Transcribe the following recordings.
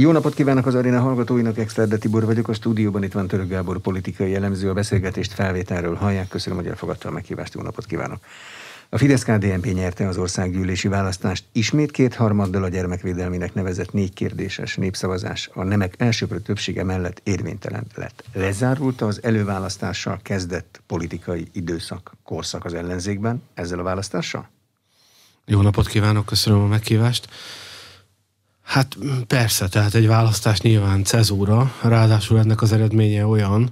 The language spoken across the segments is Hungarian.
Jó napot kívánok az aréna hallgatóinak, Exterde Tibor vagyok, a stúdióban itt van Török Gábor politikai jellemző, a beszélgetést felvételről hallják, köszönöm, hogy elfogadta a meghívást, jó napot kívánok. A fidesz KDNP nyerte az országgyűlési választást, ismét kétharmaddal a gyermekvédelminek nevezett négy kérdéses népszavazás a nemek elsőprő többsége mellett érvénytelen lett. Lezárult az előválasztással kezdett politikai időszak, korszak az ellenzékben ezzel a választással? Jó napot kívánok, köszönöm a meghívást. Hát persze, tehát egy választás nyilván cezúra, ráadásul ennek az eredménye olyan,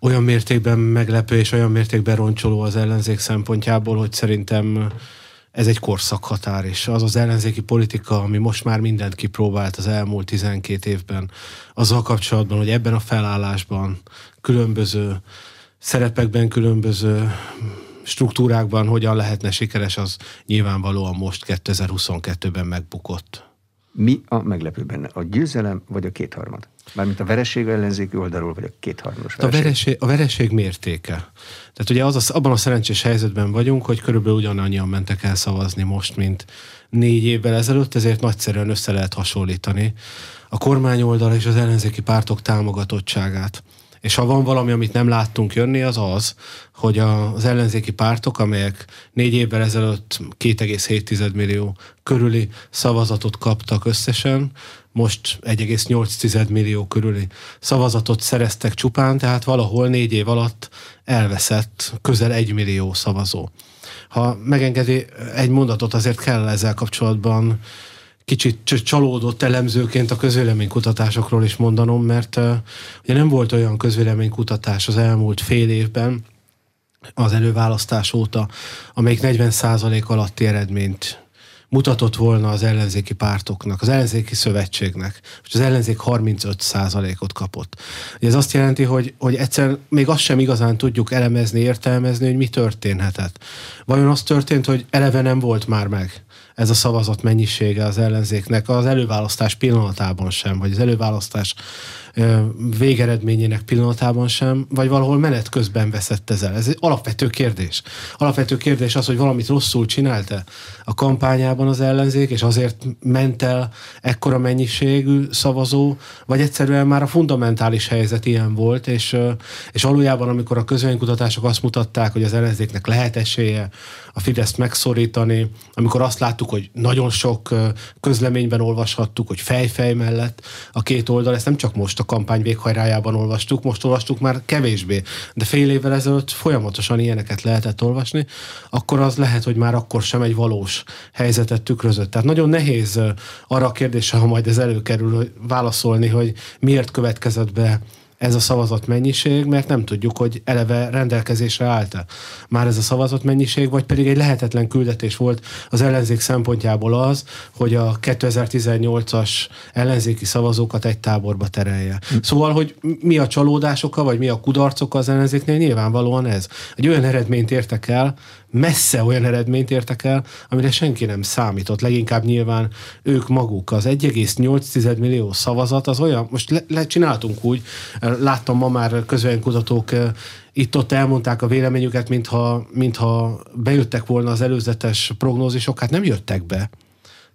olyan mértékben meglepő és olyan mértékben roncsoló az ellenzék szempontjából, hogy szerintem ez egy korszakhatár, és az az ellenzéki politika, ami most már mindent kipróbált az elmúlt 12 évben, azzal kapcsolatban, hogy ebben a felállásban különböző szerepekben, különböző struktúrákban hogyan lehetne sikeres, az nyilvánvalóan most 2022-ben megbukott. Mi a meglepő benne? A győzelem vagy a kétharmad? Mármint a vereség ellenzéki oldalról, vagy a kétharmados vereség? A vereség, a vereség mértéke. Tehát ugye az, az, abban a szerencsés helyzetben vagyunk, hogy körülbelül ugyanannyian mentek el szavazni most, mint négy évvel ezelőtt, ezért nagyszerűen össze lehet hasonlítani a kormány oldal és az ellenzéki pártok támogatottságát. És ha van valami, amit nem láttunk jönni, az az, hogy az ellenzéki pártok, amelyek négy évvel ezelőtt 2,7 millió körüli szavazatot kaptak összesen, most 1,8 millió körüli szavazatot szereztek csupán, tehát valahol négy év alatt elveszett közel egy millió szavazó. Ha megengedi egy mondatot, azért kell ezzel kapcsolatban kicsit csalódott elemzőként a közvéleménykutatásokról is mondanom, mert ugye nem volt olyan közvéleménykutatás az elmúlt fél évben, az előválasztás óta, amelyik 40% alatti eredményt mutatott volna az ellenzéki pártoknak, az ellenzéki szövetségnek, és az ellenzék 35%-ot kapott. Ez azt jelenti, hogy, hogy egyszer még azt sem igazán tudjuk elemezni, értelmezni, hogy mi történhetett. Vajon az történt, hogy eleve nem volt már meg ez a szavazat mennyisége az ellenzéknek az előválasztás pillanatában sem, vagy az előválasztás végeredményének pillanatában sem, vagy valahol menet közben veszett ezzel. Ez egy alapvető kérdés. Alapvető kérdés az, hogy valamit rosszul csinálta a kampányában az ellenzék, és azért ment el ekkora mennyiségű szavazó, vagy egyszerűen már a fundamentális helyzet ilyen volt, és, és valójában, amikor a közvénykutatások azt mutatták, hogy az ellenzéknek lehet esélye a Fideszt megszorítani, amikor azt láttuk, hogy nagyon sok közleményben olvashattuk, hogy fejfej mellett a két oldal, ezt nem csak most a kampány véghajrájában olvastuk, most olvastuk már kevésbé, de fél évvel ezelőtt folyamatosan ilyeneket lehetett olvasni, akkor az lehet, hogy már akkor sem egy valós helyzetet tükrözött. Tehát nagyon nehéz arra a kérdésre, ha majd ez előkerül, válaszolni, hogy miért következett be ez a szavazat mennyiség, mert nem tudjuk, hogy eleve rendelkezésre állt-e már ez a szavazat mennyiség, vagy pedig egy lehetetlen küldetés volt az ellenzék szempontjából az, hogy a 2018-as ellenzéki szavazókat egy táborba terelje. Hm. Szóval, hogy mi a csalódásoka, vagy mi a kudarcoka az ellenzéknél, nyilvánvalóan ez. Egy olyan eredményt értek el, messze olyan eredményt értek el, amire senki nem számított. Leginkább nyilván ők maguk. Az 1,8 millió szavazat az olyan, most le, úgy, láttam ma már közvéleménykutatók itt-ott elmondták a véleményüket, mintha, mintha bejöttek volna az előzetes prognózisok, hát nem jöttek be.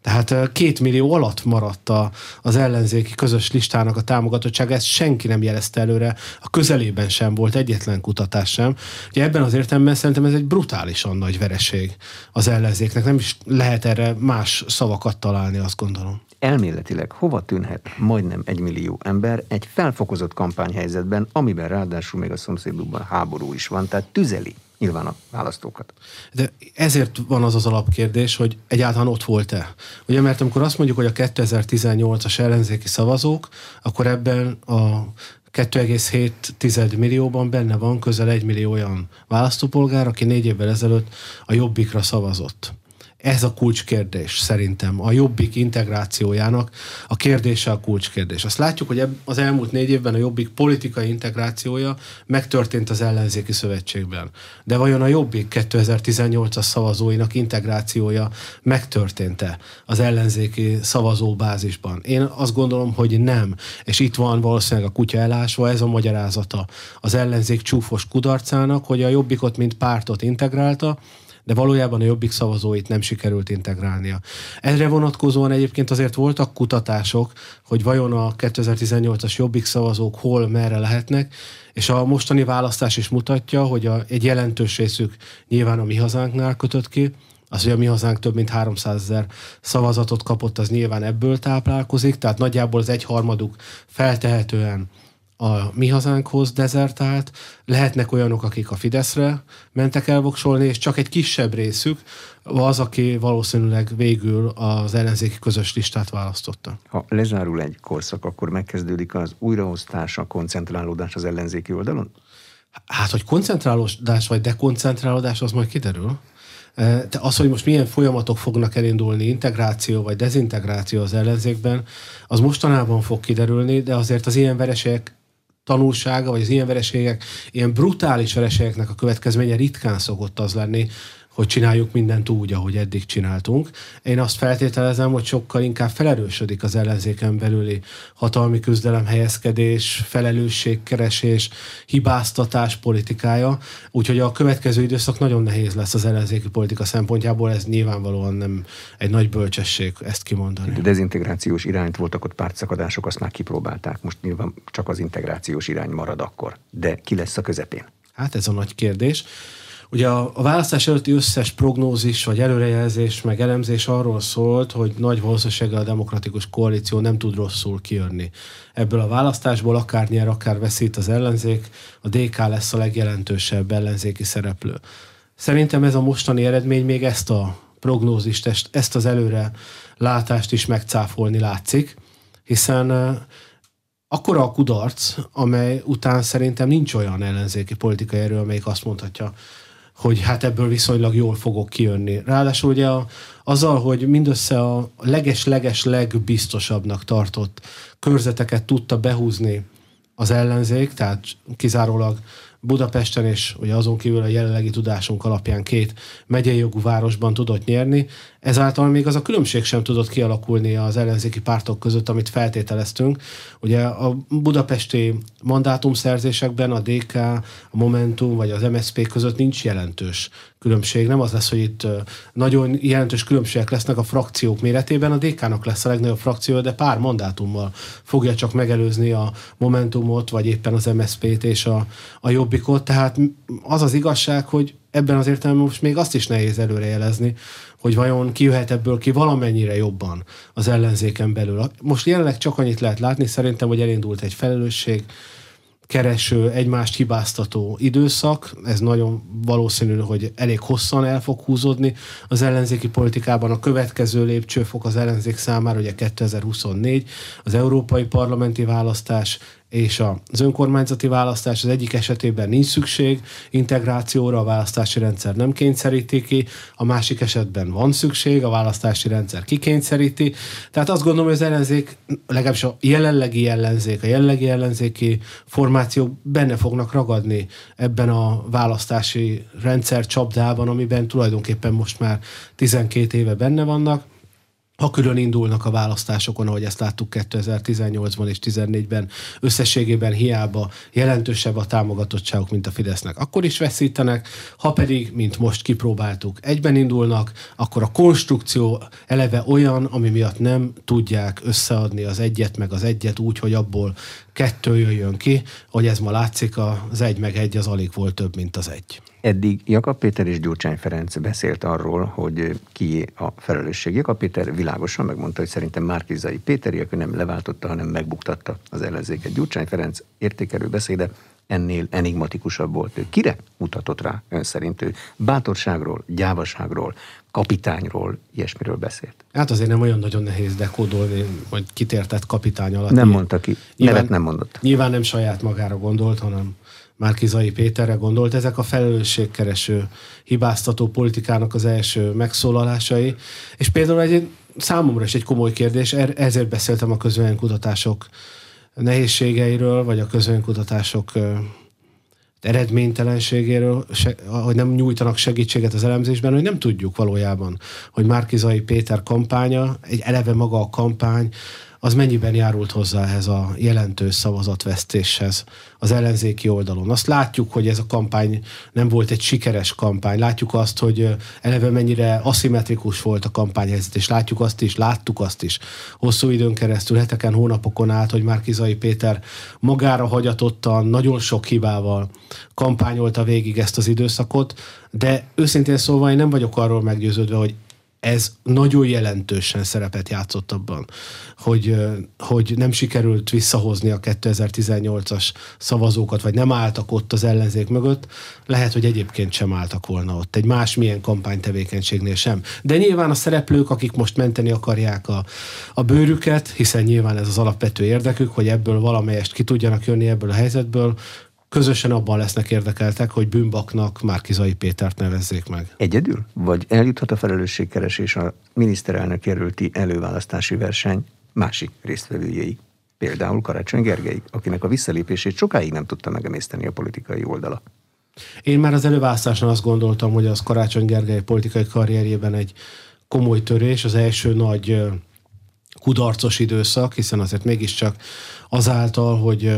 Tehát két millió alatt maradt a, az ellenzéki közös listának a támogatottsága, ezt senki nem jelezte előre, a közelében sem volt egyetlen kutatás sem. Ugye ebben az értelemben szerintem ez egy brutálisan nagy vereség az ellenzéknek, nem is lehet erre más szavakat találni, azt gondolom. Elméletileg hova tűnhet majdnem egy millió ember egy felfokozott kampányhelyzetben, amiben ráadásul még a szomszédukban háború is van, tehát tüzeli nyilván a választókat. De ezért van az az alapkérdés, hogy egyáltalán ott volt-e. Ugye, mert amikor azt mondjuk, hogy a 2018-as ellenzéki szavazók, akkor ebben a 2,7 millióban benne van közel egy millió olyan választópolgár, aki négy évvel ezelőtt a Jobbikra szavazott. Ez a kulcskérdés szerintem. A jobbik integrációjának a kérdése a kulcskérdés. Azt látjuk, hogy az elmúlt négy évben a jobbik politikai integrációja megtörtént az ellenzéki szövetségben. De vajon a jobbik 2018-as szavazóinak integrációja megtörtént-e az ellenzéki szavazóbázisban? Én azt gondolom, hogy nem. És itt van valószínűleg a kutya elásva, ez a magyarázata az ellenzék csúfos kudarcának, hogy a jobbikot, mint pártot integrálta, de valójában a jobbik szavazóit nem sikerült integrálnia. Erre vonatkozóan egyébként azért voltak kutatások, hogy vajon a 2018-as jobbik szavazók hol, merre lehetnek, és a mostani választás is mutatja, hogy a, egy jelentős részük nyilván a mi hazánknál kötött ki, az, hogy a mi hazánk több mint 300 ezer szavazatot kapott, az nyilván ebből táplálkozik, tehát nagyjából az egyharmaduk feltehetően a mi hazánkhoz dezertált, lehetnek olyanok, akik a Fideszre mentek el voksolni, és csak egy kisebb részük az, aki valószínűleg végül az ellenzéki közös listát választotta. Ha lezárul egy korszak, akkor megkezdődik az újraosztás, a koncentrálódás az ellenzéki oldalon? Hát, hogy koncentrálódás vagy dekoncentrálódás, az majd kiderül. De az, hogy most milyen folyamatok fognak elindulni, integráció vagy dezintegráció az ellenzékben, az mostanában fog kiderülni, de azért az ilyen vereségek tanulsága, vagy az ilyen vereségek, ilyen brutális vereségeknek a következménye ritkán szokott az lenni, hogy csináljuk mindent úgy, ahogy eddig csináltunk. Én azt feltételezem, hogy sokkal inkább felerősödik az ellenzéken belüli hatalmi küzdelem, helyezkedés, felelősségkeresés, hibáztatás politikája, úgyhogy a következő időszak nagyon nehéz lesz az ellenzéki politika szempontjából, ez nyilvánvalóan nem egy nagy bölcsesség ezt kimondani. De dezintegrációs irányt voltak ott pártszakadások, azt már kipróbálták, most nyilván csak az integrációs irány marad akkor. De ki lesz a közepén? Hát ez a nagy kérdés. Ugye a, a választás előtti összes prognózis, vagy előrejelzés, meg elemzés arról szólt, hogy nagy valószínűséggel a demokratikus koalíció nem tud rosszul kijönni. Ebből a választásból akár nyer, akár veszít az ellenzék, a DK lesz a legjelentősebb ellenzéki szereplő. Szerintem ez a mostani eredmény még ezt a prognózist, ezt az előre látást is megcáfolni látszik, hiszen akkora a kudarc, amely után szerintem nincs olyan ellenzéki politikai erő, amelyik azt mondhatja, hogy hát ebből viszonylag jól fogok kijönni. Ráadásul ugye a, azzal, hogy mindössze a leges-leges legbiztosabbnak tartott körzeteket tudta behúzni az ellenzék, tehát kizárólag Budapesten és ugye azon kívül a jelenlegi tudásunk alapján két megyei jogú városban tudott nyerni, ezáltal még az a különbség sem tudott kialakulni az ellenzéki pártok között, amit feltételeztünk. Ugye a budapesti mandátumszerzésekben a DK, a Momentum vagy az MSZP között nincs jelentős különbség. Nem az lesz, hogy itt nagyon jelentős különbségek lesznek a frakciók méretében. A DK-nak lesz a legnagyobb frakció, de pár mandátummal fogja csak megelőzni a Momentumot, vagy éppen az MSZP-t és a, a Jobbikot. Tehát az az igazság, hogy ebben az értelemben most még azt is nehéz előrejelezni, hogy vajon ki jöhet ebből ki valamennyire jobban az ellenzéken belül. Most jelenleg csak annyit lehet látni, szerintem, hogy elindult egy felelősség, kereső, egymást hibáztató időszak. Ez nagyon valószínű, hogy elég hosszan el fog húzódni az ellenzéki politikában. A következő lépcsőfok az ellenzék számára, ugye 2024, az európai parlamenti választás, és az önkormányzati választás az egyik esetében nincs szükség integrációra, a választási rendszer nem kényszeríti ki, a másik esetben van szükség, a választási rendszer kikényszeríti. Tehát azt gondolom, hogy az ellenzék, legalábbis a jelenlegi ellenzék, a jelenlegi ellenzéki formációk benne fognak ragadni ebben a választási rendszer csapdában, amiben tulajdonképpen most már 12 éve benne vannak ha külön indulnak a választásokon, ahogy ezt láttuk 2018-ban és 2014-ben, összességében hiába jelentősebb a támogatottságuk, mint a Fidesznek, akkor is veszítenek, ha pedig, mint most kipróbáltuk, egyben indulnak, akkor a konstrukció eleve olyan, ami miatt nem tudják összeadni az egyet meg az egyet úgy, hogy abból kettő jöjjön ki, hogy ez ma látszik, az egy meg egy az alig volt több, mint az egy. Eddig Jakab Péter és Gyurcsány Ferenc beszélt arról, hogy ki a felelősség. Jakab Péter világosan megmondta, hogy szerintem Márkizai Péteri, aki nem leváltotta, hanem megbuktatta az ellenzéket. Gyurcsány Ferenc értékelő beszéde ennél enigmatikusabb volt. Ő kire mutatott rá ön szerint? Ő bátorságról, gyávaságról, kapitányról, ilyesmiről beszélt. Hát azért nem olyan nagyon nehéz dekódolni, hogy kitértett kapitány alatt. Nem mondta ki, nyilván, nevet nem mondott. Nyilván nem saját magára gondolt, hanem Márkizai Péterre gondolt. Ezek a felelősségkereső, hibáztató politikának az első megszólalásai. És például egy számomra is egy komoly kérdés, er- ezért beszéltem a kutatások nehézségeiről, vagy a kutatások eredménytelenségéről, hogy nem nyújtanak segítséget az elemzésben, hogy nem tudjuk valójában, hogy Márkizai Péter kampánya, egy eleve maga a kampány, az mennyiben járult hozzá ehhez a jelentős szavazatvesztéshez az ellenzéki oldalon. Azt látjuk, hogy ez a kampány nem volt egy sikeres kampány. Látjuk azt, hogy eleve mennyire aszimmetrikus volt a kampányhelyzet, és látjuk azt is, láttuk azt is hosszú időn keresztül, heteken, hónapokon át, hogy Márkizai Péter magára hagyatottan, nagyon sok hibával kampányolta végig ezt az időszakot, de őszintén szólva én nem vagyok arról meggyőződve, hogy ez nagyon jelentősen szerepet játszott abban, hogy, hogy nem sikerült visszahozni a 2018-as szavazókat, vagy nem álltak ott az ellenzék mögött, lehet, hogy egyébként sem álltak volna ott, egy másmilyen kampánytevékenységnél sem. De nyilván a szereplők, akik most menteni akarják a, a bőrüket, hiszen nyilván ez az alapvető érdekük, hogy ebből valamelyest ki tudjanak jönni ebből a helyzetből, közösen abban lesznek érdekeltek, hogy bűnbaknak Márkizai Pétert nevezzék meg. Egyedül? Vagy eljuthat a felelősségkeresés a miniszterelnök jelölti előválasztási verseny másik résztvevőjéig? Például Karácsony Gergely, akinek a visszalépését sokáig nem tudta megemészteni a politikai oldala. Én már az előválasztáson azt gondoltam, hogy az Karácsony Gergely politikai karrierjében egy komoly törés, az első nagy kudarcos időszak, hiszen azért mégiscsak azáltal, hogy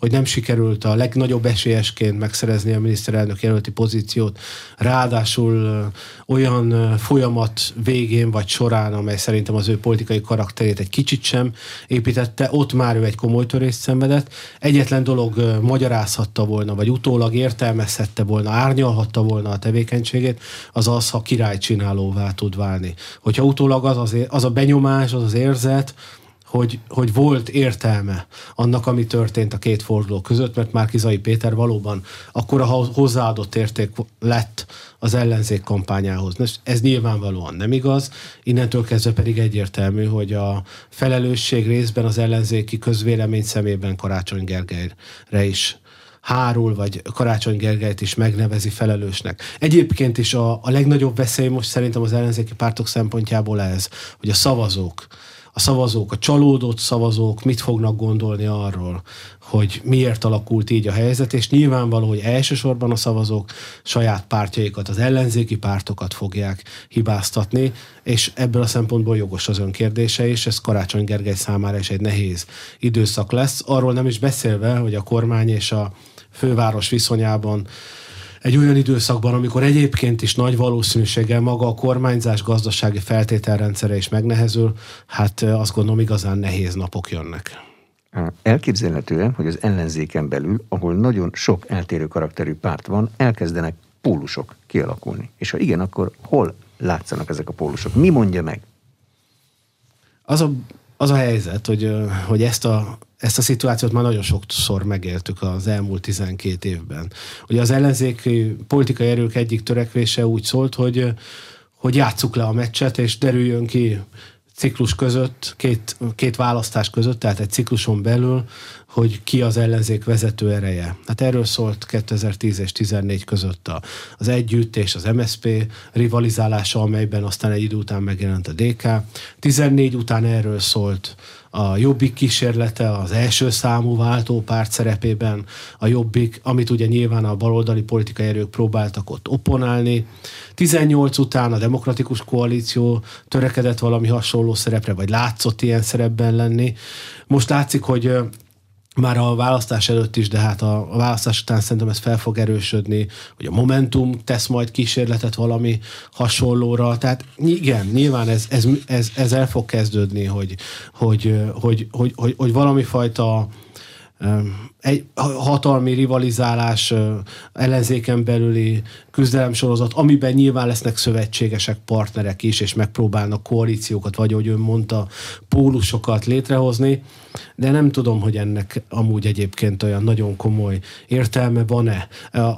hogy nem sikerült a legnagyobb esélyesként megszerezni a miniszterelnök jelölti pozíciót, ráadásul olyan folyamat végén vagy során, amely szerintem az ő politikai karakterét egy kicsit sem építette, ott már ő egy komoly törést szenvedett. Egyetlen dolog magyarázhatta volna, vagy utólag értelmezhette volna, árnyalhatta volna a tevékenységét, az az, ha királycsinálóvá tud válni. Hogyha utólag az, az, az a benyomás, az az érzet, hogy, hogy volt értelme annak, ami történt a két forduló között, mert már Kizai Péter valóban akkora hozzáadott érték lett az ellenzék kampányához. Ez nyilvánvalóan nem igaz, innentől kezdve pedig egyértelmű, hogy a felelősség részben az ellenzéki közvélemény szemében Karácsony Gergelyre is hárul, vagy Karácsony Gergelyt is megnevezi felelősnek. Egyébként is a, a legnagyobb veszély most szerintem az ellenzéki pártok szempontjából ez, hogy a szavazók a szavazók, a csalódott szavazók mit fognak gondolni arról, hogy miért alakult így a helyzet, és nyilvánvaló, hogy elsősorban a szavazók saját pártjaikat, az ellenzéki pártokat fogják hibáztatni, és ebből a szempontból jogos az önkérdése, és ez Karácsony Gergely számára is egy nehéz időszak lesz. Arról nem is beszélve, hogy a kormány és a főváros viszonyában egy olyan időszakban, amikor egyébként is nagy valószínűséggel maga a kormányzás gazdasági feltételrendszere is megnehezül, hát azt gondolom igazán nehéz napok jönnek. Elképzelhetően, hogy az ellenzéken belül, ahol nagyon sok eltérő karakterű párt van, elkezdenek pólusok kialakulni. És ha igen, akkor hol látszanak ezek a pólusok? Mi mondja meg? Az a, az a helyzet, hogy, hogy ezt a ezt a szituációt már nagyon sokszor megéltük az elmúlt 12 évben. Ugye az ellenzéki politikai erők egyik törekvése úgy szólt, hogy, hogy játsszuk le a meccset, és derüljön ki ciklus között, két, két választás között, tehát egy cikluson belül, hogy ki az ellenzék vezető ereje. Hát erről szólt 2010 és 14 között az együtt és az MSP rivalizálása, amelyben aztán egy idő után megjelent a DK. 14 után erről szólt a Jobbik kísérlete az első számú váltópárt szerepében, a Jobbik, amit ugye nyilván a baloldali politikai erők próbáltak ott opponálni. 18 után a demokratikus koalíció törekedett valami hasonló szerepre, vagy látszott ilyen szerepben lenni. Most látszik, hogy már a választás előtt is, de hát a, a választás után szerintem ez fel fog erősödni, hogy a Momentum tesz majd kísérletet valami hasonlóra. Tehát igen, nyilván ez, ez, ez, ez el fog kezdődni, hogy, hogy, hogy, hogy, hogy, hogy valami fajta egy hatalmi rivalizálás, ellenzéken belüli küzdelemsorozat, amiben nyilván lesznek szövetségesek, partnerek is, és megpróbálnak koalíciókat, vagy ahogy ön mondta, pólusokat létrehozni, de nem tudom, hogy ennek amúgy egyébként olyan nagyon komoly értelme van-e.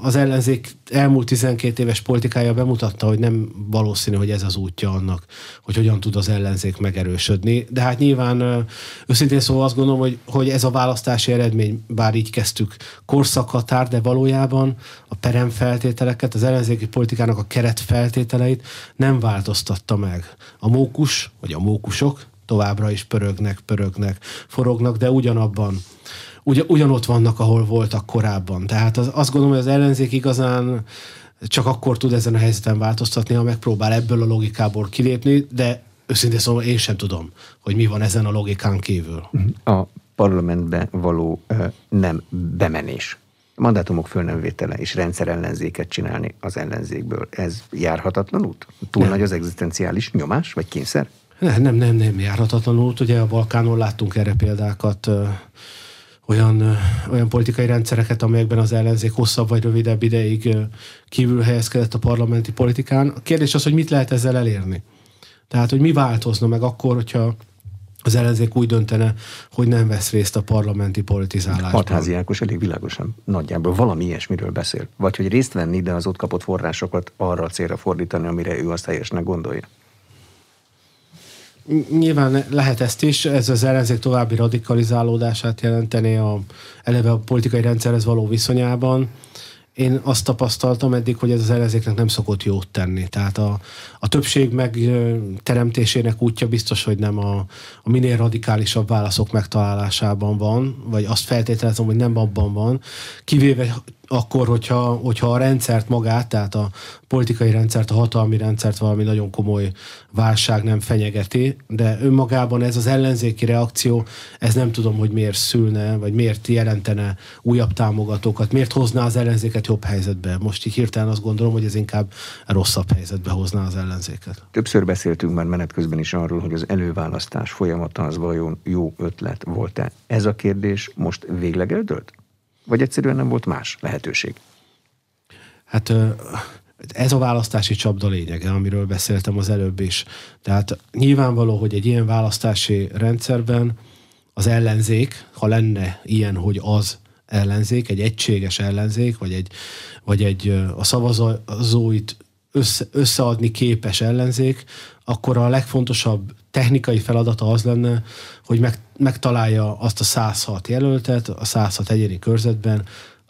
Az ellenzék elmúlt 12 éves politikája bemutatta, hogy nem valószínű, hogy ez az útja annak, hogy hogyan tud az ellenzék megerősödni. De hát nyilván őszintén szóval azt gondolom, hogy, hogy ez a választási eredmény, bár így kezdtük, korszakhatár, de valójában a peremfeltételeket, az ellenzéki politikának a keretfeltételeit nem változtatta meg. A mókus, vagy a mókusok továbbra is pörögnek, pörögnek, forognak, de ugyanabban ugy, ugyanott vannak, ahol voltak korábban. Tehát az, azt gondolom, hogy az ellenzék igazán csak akkor tud ezen a helyzeten változtatni, ha megpróbál ebből a logikából kilépni, de őszintén szóval én sem tudom, hogy mi van ezen a logikán kívül. A parlamentbe való nem bemenés mandátumok föl nem vétele és rendszerellenzéket csinálni az ellenzékből. Ez járhatatlan út? Túl nem. nagy az egzisztenciális nyomás, vagy kényszer? Nem, nem, nem, nem járhatatlan út. Ugye a Balkánon láttunk erre példákat, ö, olyan, ö, olyan politikai rendszereket, amelyekben az ellenzék hosszabb vagy rövidebb ideig ö, kívül helyezkedett a parlamenti politikán. A kérdés az, hogy mit lehet ezzel elérni. Tehát, hogy mi változna meg akkor, hogyha az ellenzék úgy döntene, hogy nem vesz részt a parlamenti politizálásban. Hatházi Ákos elég világosan nagyjából valami ilyesmiről beszél. Vagy hogy részt venni, de az ott kapott forrásokat arra a célra fordítani, amire ő azt helyesnek gondolja. Nyilván lehet ezt is, ez az ellenzék további radikalizálódását jelenteni a, eleve a politikai rendszerhez való viszonyában én azt tapasztaltam eddig, hogy ez az ellenzéknek nem szokott jót tenni. Tehát a, a többség megteremtésének útja biztos, hogy nem a, a minél radikálisabb válaszok megtalálásában van, vagy azt feltételezem, hogy nem abban van, kivéve akkor, hogyha, hogyha a rendszert magát, tehát a politikai rendszert, a hatalmi rendszert valami nagyon komoly válság nem fenyegeti, de önmagában ez az ellenzéki reakció, ez nem tudom, hogy miért szülne, vagy miért jelentene újabb támogatókat, miért hozná az ellenzéket jobb helyzetbe. Most így hirtelen azt gondolom, hogy ez inkább rosszabb helyzetbe hozná az ellenzéket. Többször beszéltünk már menet közben is arról, hogy az előválasztás folyamata az vajon jó ötlet volt-e. Ez a kérdés most végleg eldőlt? Vagy egyszerűen nem volt más lehetőség? Hát ez a választási csapda lényege, amiről beszéltem az előbb is. Tehát nyilvánvaló, hogy egy ilyen választási rendszerben az ellenzék, ha lenne ilyen, hogy az ellenzék, egy egységes ellenzék, vagy egy, vagy egy a szavazóit össze, összeadni képes ellenzék, akkor a legfontosabb technikai feladata az lenne, hogy meg, megtalálja azt a 106 jelöltet a 106 egyéni körzetben,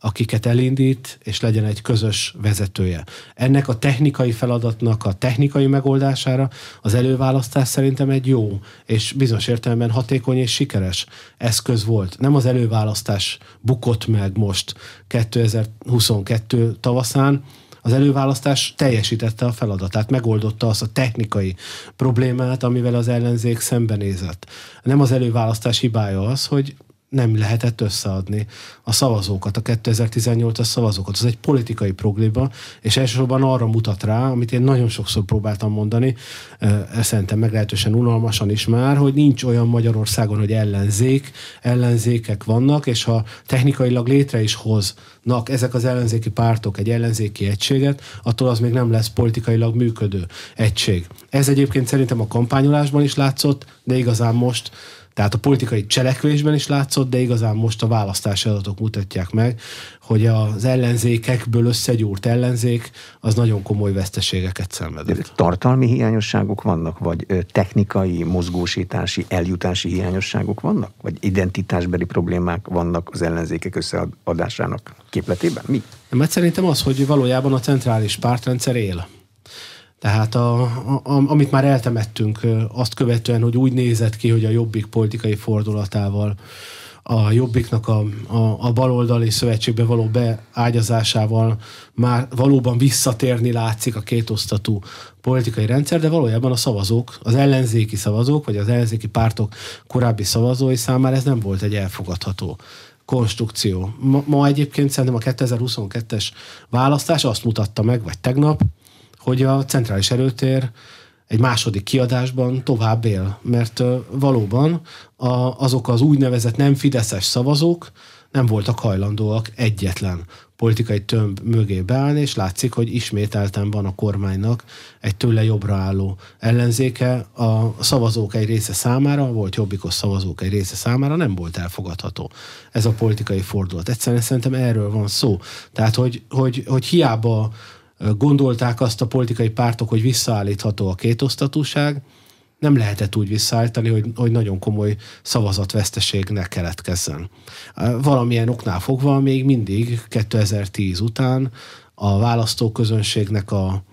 akiket elindít, és legyen egy közös vezetője. Ennek a technikai feladatnak a technikai megoldására az előválasztás szerintem egy jó, és bizonyos értelemben hatékony és sikeres eszköz volt. Nem az előválasztás bukott meg most 2022 tavaszán, az előválasztás teljesítette a feladatát, megoldotta azt a technikai problémát, amivel az ellenzék szembenézett. Nem az előválasztás hibája az, hogy nem lehetett összeadni a szavazókat, a 2018-as szavazókat. Ez egy politikai probléma, és elsősorban arra mutat rá, amit én nagyon sokszor próbáltam mondani, szerintem meglehetősen unalmasan is már, hogy nincs olyan Magyarországon, hogy ellenzék, ellenzékek vannak, és ha technikailag létre is hoznak ezek az ellenzéki pártok egy ellenzéki egységet, attól az még nem lesz politikailag működő egység. Ez egyébként szerintem a kampányolásban is látszott, de igazán most tehát a politikai cselekvésben is látszott, de igazán most a választási adatok mutatják meg, hogy az ellenzékekből összegyúrt ellenzék az nagyon komoly veszteségeket szenvedett. Tartalmi hiányosságok vannak, vagy technikai, mozgósítási, eljutási hiányosságok vannak? Vagy identitásbeli problémák vannak az ellenzékek összeadásának képletében? Mi? Mert szerintem az, hogy valójában a centrális pártrendszer él. Tehát a, a, amit már eltemettünk azt követően, hogy úgy nézett ki, hogy a Jobbik politikai fordulatával a Jobbiknak a, a, a baloldali szövetségbe való beágyazásával már valóban visszatérni látszik a kétosztatú politikai rendszer, de valójában a szavazók, az ellenzéki szavazók, vagy az ellenzéki pártok korábbi szavazói számára ez nem volt egy elfogadható konstrukció. Ma, ma egyébként szerintem a 2022-es választás azt mutatta meg, vagy tegnap, hogy a centrális erőtér egy második kiadásban tovább él, mert valóban a, azok az úgynevezett nem fideszes szavazók nem voltak hajlandóak egyetlen politikai tömb mögé beállni, és látszik, hogy ismételten van a kormánynak egy tőle jobbra álló ellenzéke. A szavazók egy része számára, volt jobbikos szavazók egy része számára nem volt elfogadható ez a politikai fordulat. Egyszerűen szerintem erről van szó. Tehát, hogy, hogy, hogy hiába gondolták azt a politikai pártok, hogy visszaállítható a kétosztatúság, nem lehetett úgy visszaállítani, hogy, hogy nagyon komoly szavazatveszteség ne keletkezzen. Valamilyen oknál fogva még mindig 2010 után a választóközönségnek a,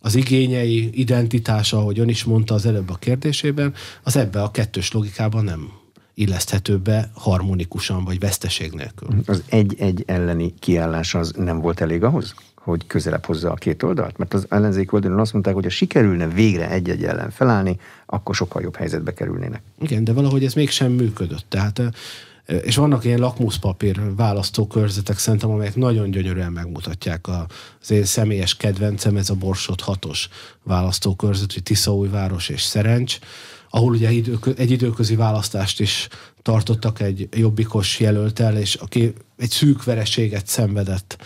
az igényei, identitása, ahogy ön is mondta az előbb a kérdésében, az ebbe a kettős logikában nem illeszthető be harmonikusan, vagy veszteség nélkül. Az egy-egy elleni kiállás az nem volt elég ahhoz? hogy közelebb hozza a két oldalt? Mert az ellenzék oldalon azt mondták, hogy ha sikerülne végre egy-egy ellen felállni, akkor sokkal jobb helyzetbe kerülnének. Igen, de valahogy ez mégsem működött. Tehát és vannak ilyen lakmuszpapír választókörzetek szerintem, amelyek nagyon gyönyörűen megmutatják az én személyes kedvencem, ez a Borsot hatos választókörzet, hogy Tiszaújváros és Szerencs, ahol ugye egy időközi választást is tartottak egy jobbikos jelöltel, és aki egy szűk vereséget szenvedett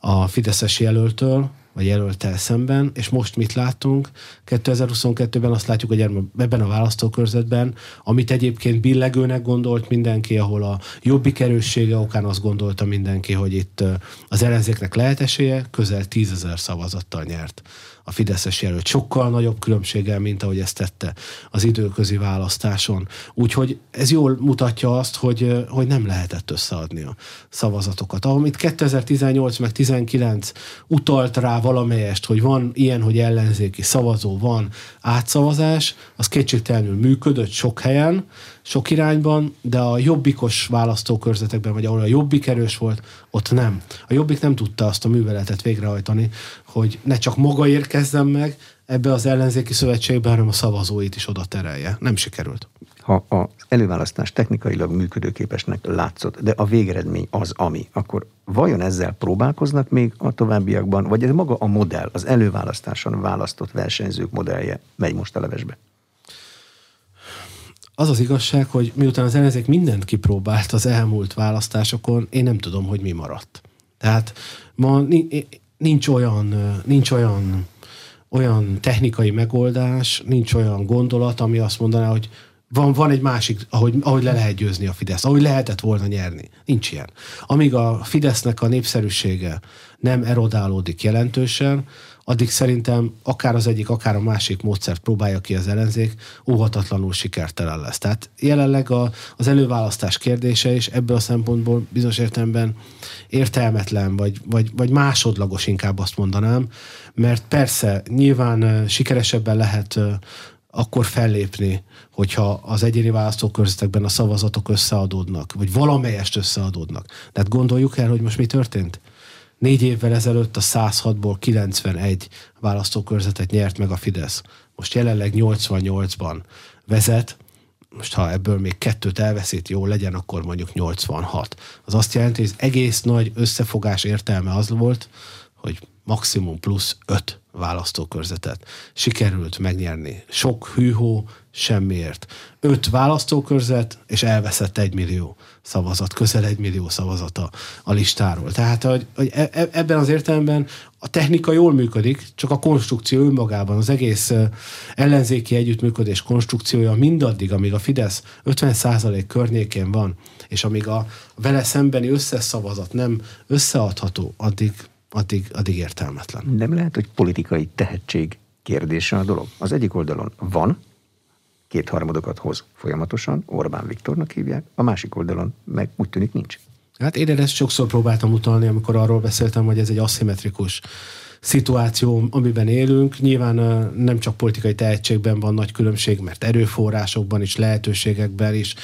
a Fideszes jelöltől, vagy jelöltel szemben, és most mit látunk? 2022-ben azt látjuk, hogy ebben a választókörzetben, amit egyébként billegőnek gondolt mindenki, ahol a jobbik erőssége okán azt gondolta mindenki, hogy itt az ellenzéknek lehet esélye, közel tízezer szavazattal nyert a Fideszes jelölt. Sokkal nagyobb különbséggel, mint ahogy ezt tette az időközi választáson. Úgyhogy ez jól mutatja azt, hogy, hogy nem lehetett összeadni a szavazatokat. Amit 2018 meg 19 utalt rá valamelyest, hogy van ilyen, hogy ellenzéki szavazó, van átszavazás, az kétségtelenül működött sok helyen, sok irányban, de a jobbikos választókörzetekben, vagy ahol a jobbik erős volt, ott nem. A jobbik nem tudta azt a műveletet végrehajtani, hogy ne csak maga érkezzen meg ebbe az ellenzéki szövetségbe, hanem a szavazóit is oda terelje. Nem sikerült. Ha az előválasztás technikailag működőképesnek látszott, de a végeredmény az, ami, akkor vajon ezzel próbálkoznak még a továbbiakban, vagy ez maga a modell, az előválasztáson választott versenyzők modellje megy most a levesbe? Az az igazság, hogy miután az ellenzék mindent kipróbált az elmúlt választásokon, én nem tudom, hogy mi maradt. Tehát ma nincs olyan, nincs olyan, olyan technikai megoldás, nincs olyan gondolat, ami azt mondaná, hogy van, van egy másik, ahogy, ahogy le lehet győzni a Fidesz, ahogy lehetett volna nyerni. Nincs ilyen. Amíg a Fidesznek a népszerűsége nem erodálódik jelentősen, addig szerintem akár az egyik, akár a másik módszert próbálja ki az ellenzék, óhatatlanul sikertelen lesz. Tehát jelenleg a, az előválasztás kérdése is ebből a szempontból bizonyos értelemben értelmetlen, vagy, vagy, vagy másodlagos inkább azt mondanám, mert persze nyilván sikeresebben lehet akkor fellépni, hogyha az egyéni választókörzetekben a szavazatok összeadódnak, vagy valamelyest összeadódnak. Tehát gondoljuk el, hogy most mi történt? Négy évvel ezelőtt a 106-ból 91 választókörzetet nyert meg a Fidesz. Most jelenleg 88-ban vezet, most ha ebből még kettőt elveszít, jó legyen, akkor mondjuk 86. Az azt jelenti, hogy az egész nagy összefogás értelme az volt, hogy maximum plusz 5 választókörzetet sikerült megnyerni. Sok hűhó, semmiért. Öt választókörzet, és elveszett egy millió szavazat, közel egy millió szavazata a listáról. Tehát hogy, hogy e, e, ebben az értelemben a technika jól működik, csak a konstrukció önmagában, az egész ellenzéki együttműködés konstrukciója mindaddig, amíg a Fidesz 50% környékén van, és amíg a vele szembeni összes szavazat nem összeadható, addig, addig, addig értelmetlen. Nem lehet, hogy politikai tehetség kérdése a dolog. Az egyik oldalon van, kétharmadokat hoz folyamatosan, Orbán Viktornak hívják, a másik oldalon meg úgy tűnik nincs. Hát én ezt sokszor próbáltam utalni, amikor arról beszéltem, hogy ez egy aszimmetrikus szituáció, amiben élünk. Nyilván nem csak politikai tehetségben van nagy különbség, mert erőforrásokban is, lehetőségekben is,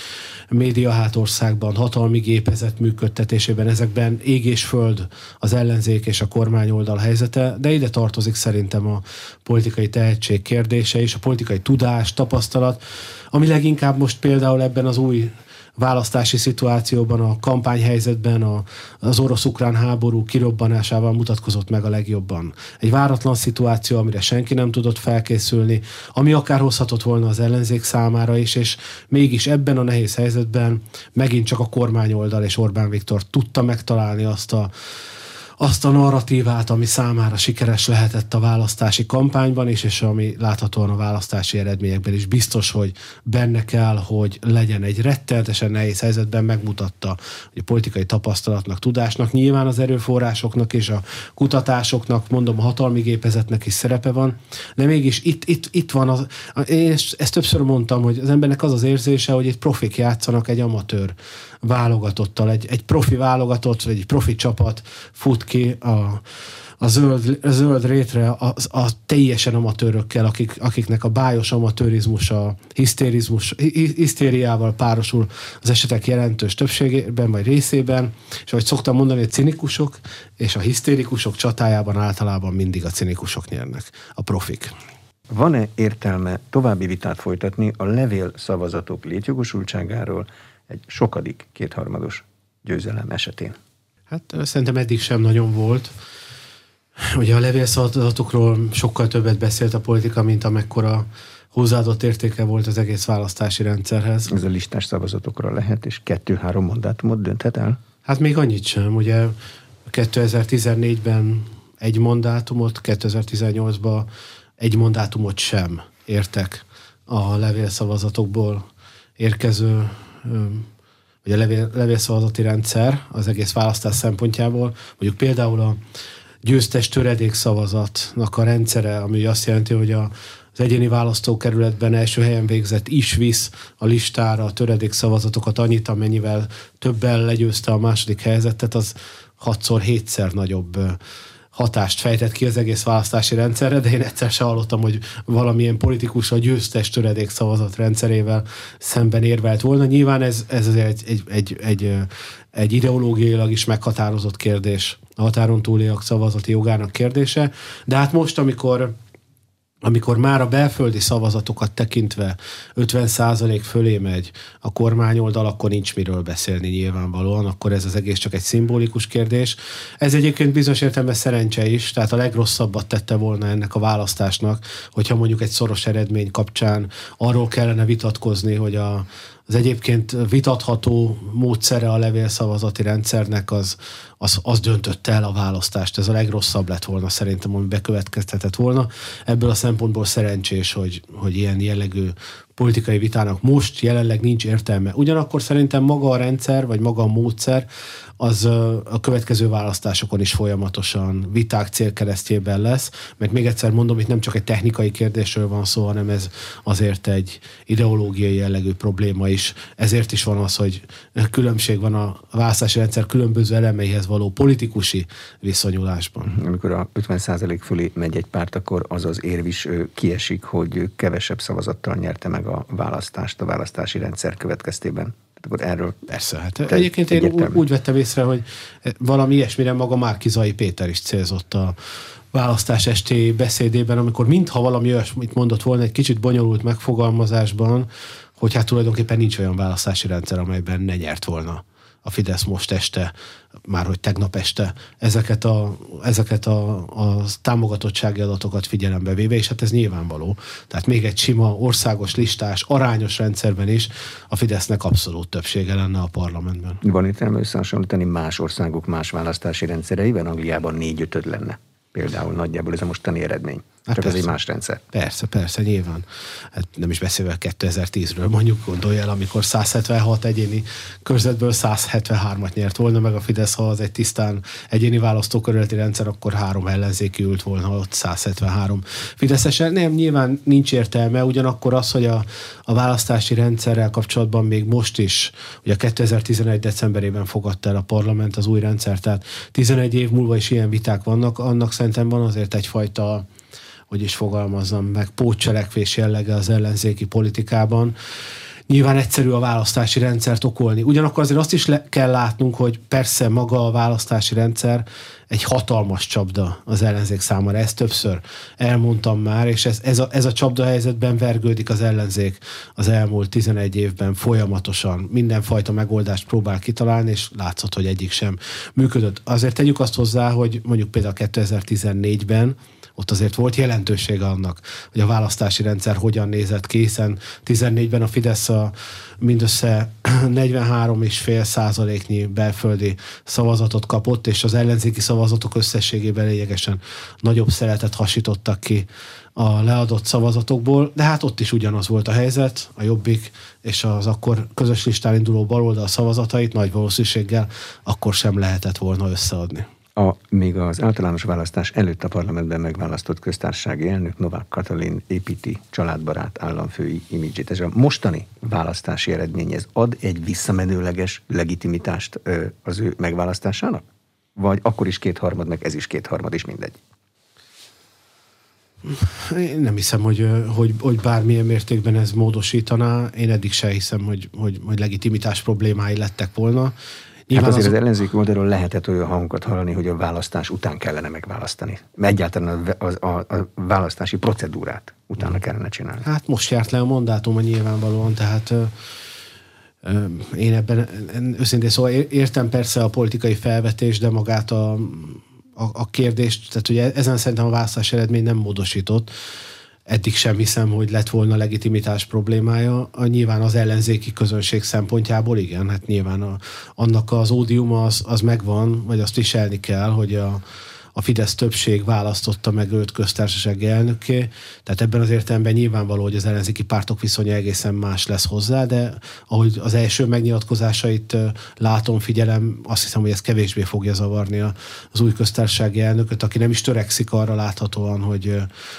média hátországban, hatalmi gépezet működtetésében, ezekben ég és föld az ellenzék és a kormány oldal helyzete, de ide tartozik szerintem a politikai tehetség kérdése és a politikai tudás, tapasztalat, ami leginkább most például ebben az új választási szituációban, a kampányhelyzetben a, az orosz-ukrán háború kirobbanásával mutatkozott meg a legjobban. Egy váratlan szituáció, amire senki nem tudott felkészülni, ami akár hozhatott volna az ellenzék számára is, és mégis ebben a nehéz helyzetben megint csak a kormányoldal és Orbán Viktor tudta megtalálni azt a azt a narratívát, ami számára sikeres lehetett a választási kampányban is, és ami láthatóan a választási eredményekben is biztos, hogy benne kell, hogy legyen egy rettenetesen nehéz helyzetben, megmutatta, hogy a politikai tapasztalatnak, tudásnak, nyilván az erőforrásoknak és a kutatásoknak, mondom, a hatalmi gépezetnek is szerepe van, de mégis itt, itt, itt van az, én ezt többször mondtam, hogy az embernek az az érzése, hogy itt profik játszanak egy amatőr válogatottal, egy, egy profi válogatott, vagy egy profi csapat fut ki a, a zöld, a zöld rétre a, a teljesen amatőrökkel, akik, akiknek a bájos amatőrizmus, a hisztérizmus, hisztériával párosul az esetek jelentős többségében vagy részében, és ahogy szoktam mondani, a cinikusok és a hisztérikusok csatájában általában mindig a cinikusok nyernek, a profik. Van-e értelme további vitát folytatni a levél szavazatok létjogosultságáról egy sokadik kétharmados győzelem esetén? Hát szerintem eddig sem nagyon volt. Ugye a levélszavazatokról sokkal többet beszélt a politika, mint amekkora hozzáadott értéke volt az egész választási rendszerhez. Ez a listás szavazatokra lehet, és kettő-három mandátumot dönthet el? Hát még annyit sem. Ugye 2014-ben egy mandátumot, 2018-ban egy mandátumot sem értek a levélszavazatokból érkező vagy a levél, levélszavazati rendszer az egész választás szempontjából. Mondjuk például a győztes töredék szavazatnak a rendszere, ami azt jelenti, hogy a, az egyéni választókerületben első helyen végzett is visz a listára a töredék szavazatokat annyit, amennyivel többel legyőzte a második helyzetet, az hatszor, hétszer nagyobb hatást fejtett ki az egész választási rendszerre, de én egyszer se hallottam, hogy valamilyen politikus a győztes töredék szavazat rendszerével szemben érvelt volna. Nyilván ez, ez egy, egy, egy, egy, egy ideológiailag is meghatározott kérdés, a határon túliak szavazati jogának kérdése, de hát most, amikor amikor már a belföldi szavazatokat tekintve 50% fölé megy a kormányoldal, akkor nincs miről beszélni nyilvánvalóan, akkor ez az egész csak egy szimbolikus kérdés. Ez egyébként bizonyos értelemben szerencse is, tehát a legrosszabbat tette volna ennek a választásnak, hogyha mondjuk egy szoros eredmény kapcsán arról kellene vitatkozni, hogy a, az egyébként vitatható módszere a levélszavazati rendszernek az, az, az döntött el a választást. Ez a legrosszabb lett volna szerintem, ami bekövetkeztetett volna. Ebből a szempontból szerencsés, hogy, hogy ilyen jellegű politikai vitának most jelenleg nincs értelme. Ugyanakkor szerintem maga a rendszer, vagy maga a módszer, az a következő választásokon is folyamatosan viták célkeresztjében lesz, mert még egyszer mondom, itt nem csak egy technikai kérdésről van szó, hanem ez azért egy ideológiai jellegű probléma is. Ezért is van az, hogy különbség van a választási rendszer különböző elemeihez való politikusi viszonyulásban. Amikor a 50% fölé megy egy párt, akkor az az érv is kiesik, hogy kevesebb szavazattal nyerte meg a választást a választási rendszer következtében. Akkor erről Persze, hát egyébként én úgy, úgy vettem észre, hogy valami ilyesmire maga Márkizai Péter is célzott a választás esti beszédében, amikor mintha valami olyasmit mondott volna egy kicsit bonyolult megfogalmazásban, hogy hát tulajdonképpen nincs olyan választási rendszer, amelyben ne nyert volna a Fidesz most este, már hogy tegnap este ezeket a, ezeket a, a támogatottsági adatokat figyelembe véve, és hát ez nyilvánvaló. Tehát még egy sima országos listás, arányos rendszerben is a Fidesznek abszolút többsége lenne a parlamentben. Van értelme összehasonlítani más országok más választási rendszereiben? Angliában négy-ötöd lenne például nagyjából ez a mostani eredmény. Hát Csak persze. ez egy más rendszer. Persze, persze, nyilván. Hát nem is beszélve 2010-ről, mondjuk gondolj el, amikor 176 egyéni körzetből 173-at nyert volna meg a Fidesz, ha az egy tisztán egyéni választókörületi rendszer, akkor három ellenzéki ült volna ott 173 Fideszesen. Nem, nyilván nincs értelme, ugyanakkor az, hogy a, a választási rendszerrel kapcsolatban még most is, ugye 2011 decemberében fogadta el a parlament az új rendszer, tehát 11 év múlva is ilyen viták vannak, annak szerintem van azért egyfajta hogy is fogalmazzam meg, pótcselekvés jellege az ellenzéki politikában. Nyilván egyszerű a választási rendszert okolni. Ugyanakkor azért azt is le kell látnunk, hogy persze maga a választási rendszer egy hatalmas csapda az ellenzék számára. Ezt többször elmondtam már, és ez, ez, a, ez a csapda helyzetben vergődik az ellenzék az elmúlt 11 évben folyamatosan. Mindenfajta megoldást próbál kitalálni, és látszott, hogy egyik sem működött. Azért tegyük azt hozzá, hogy mondjuk például 2014-ben ott azért volt jelentősége annak, hogy a választási rendszer hogyan nézett ki, hiszen 14-ben a Fidesz a mindössze 43,5 százaléknyi belföldi szavazatot kapott, és az ellenzéki szavazatok összességében lényegesen nagyobb szeretet hasítottak ki a leadott szavazatokból, de hát ott is ugyanaz volt a helyzet, a Jobbik és az akkor közös listán induló baloldal szavazatait nagy valószínűséggel akkor sem lehetett volna összeadni a, még az általános választás előtt a parlamentben megválasztott köztársasági elnök Novák Katalin építi családbarát államfői imidzsét. Ez a mostani választási eredmény, ez ad egy visszamenőleges legitimitást az ő megválasztásának? Vagy akkor is kétharmad, meg ez is kétharmad, is mindegy? Én nem hiszem, hogy, hogy, hogy bármilyen mértékben ez módosítaná. Én eddig se hiszem, hogy, hogy, hogy legitimitás problémái lettek volna. Nyilván hát azért az, az ellenzéki oldalról lehetett olyan hangokat hallani, hogy a választás után kellene megválasztani. Egyáltalán a, a, a választási procedúrát utána kellene csinálni. Hát most járt le a mandátuma nyilvánvalóan, tehát én ebben őszintén szóval értem persze a politikai felvetés, de magát a, a, a kérdést, tehát ugye ezen szerintem a választás eredmény nem módosított. Eddig sem hiszem, hogy lett volna legitimitás problémája. A, nyilván az ellenzéki közönség szempontjából igen, hát nyilván a, annak az ódiuma az, az megvan, vagy azt viselni kell, hogy a, a Fidesz többség választotta meg őt köztársasági elnökké, tehát ebben az értelemben nyilvánvaló, hogy az ellenzéki pártok viszonya egészen más lesz hozzá, de ahogy az első megnyilatkozásait látom, figyelem, azt hiszem, hogy ez kevésbé fogja zavarni az új köztársasági elnököt, aki nem is törekszik arra láthatóan, hogy,